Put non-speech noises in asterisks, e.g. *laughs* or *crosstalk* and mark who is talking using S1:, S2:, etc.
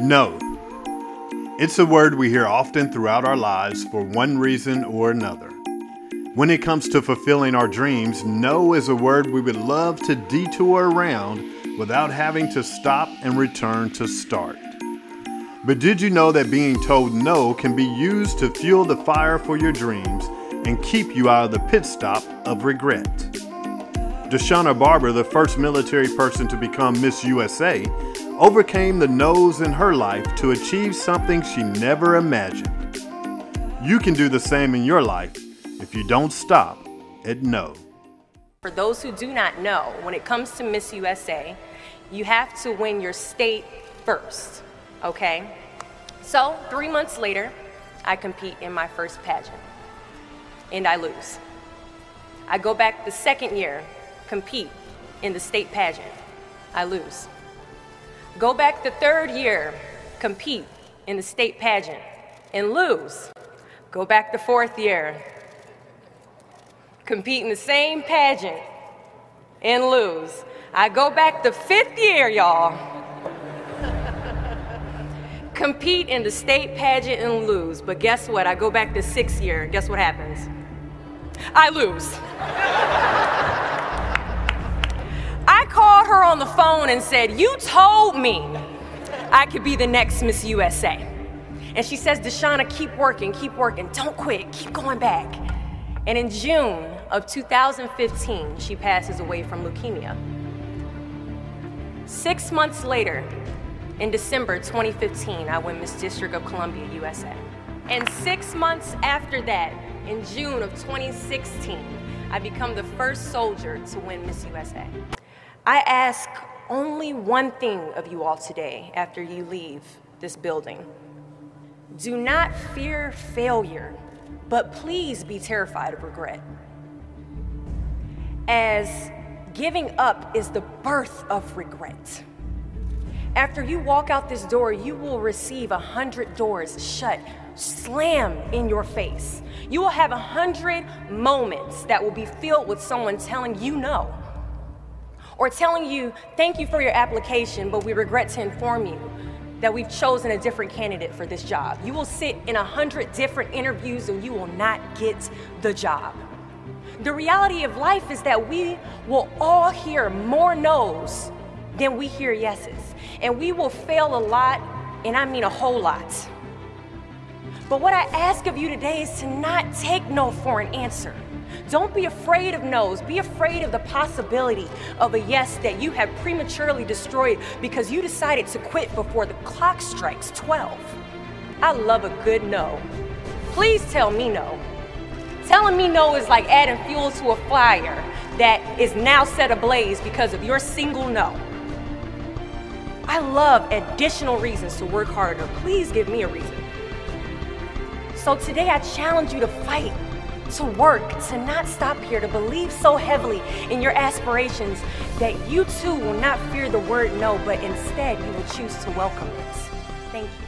S1: No. It's a word we hear often throughout our lives for one reason or another. When it comes to fulfilling our dreams, no is a word we would love to detour around without having to stop and return to start. But did you know that being told no can be used to fuel the fire for your dreams and keep you out of the pit stop of regret? Deshauna Barber, the first military person to become Miss USA, overcame the no's in her life to achieve something she never imagined. You can do the same in your life if you don't stop at no.
S2: For those who do not know, when it comes to Miss USA, you have to win your state first, okay? So, three months later, I compete in my first pageant, and I lose. I go back the second year, compete in the state pageant, I lose. Go back the third year, compete in the state pageant, and lose. Go back the fourth year, compete in the same pageant, and lose. I go back the fifth year, y'all. *laughs* compete in the state pageant and lose. But guess what? I go back the sixth year. Guess what happens? I lose. *laughs* on the phone and said, You told me I could be the next Miss USA. And she says, Deshauna, keep working, keep working, don't quit, keep going back. And in June of 2015, she passes away from leukemia. Six months later, in December 2015, I win Miss District of Columbia, USA. And six months after that, in June of 2016, I become the first soldier to win Miss USA. I ask only one thing of you all today after you leave this building. Do not fear failure, but please be terrified of regret. As giving up is the birth of regret. After you walk out this door, you will receive a hundred doors shut, slam in your face. You will have a hundred moments that will be filled with someone telling you no or telling you, thank you for your application, but we regret to inform you that we've chosen a different candidate for this job. You will sit in a hundred different interviews and you will not get the job. The reality of life is that we will all hear more no's than we hear yeses. And we will fail a lot, and I mean a whole lot. But what I ask of you today is to not take no for an answer. Don't be afraid of no's. Be afraid of the possibility of a yes that you have prematurely destroyed because you decided to quit before the clock strikes 12. I love a good no. Please tell me no. Telling me no is like adding fuel to a fire that is now set ablaze because of your single no. I love additional reasons to work harder. Please give me a reason. So today I challenge you to fight to work, to not stop here, to believe so heavily in your aspirations that you too will not fear the word no, but instead you will choose to welcome it. Thank you.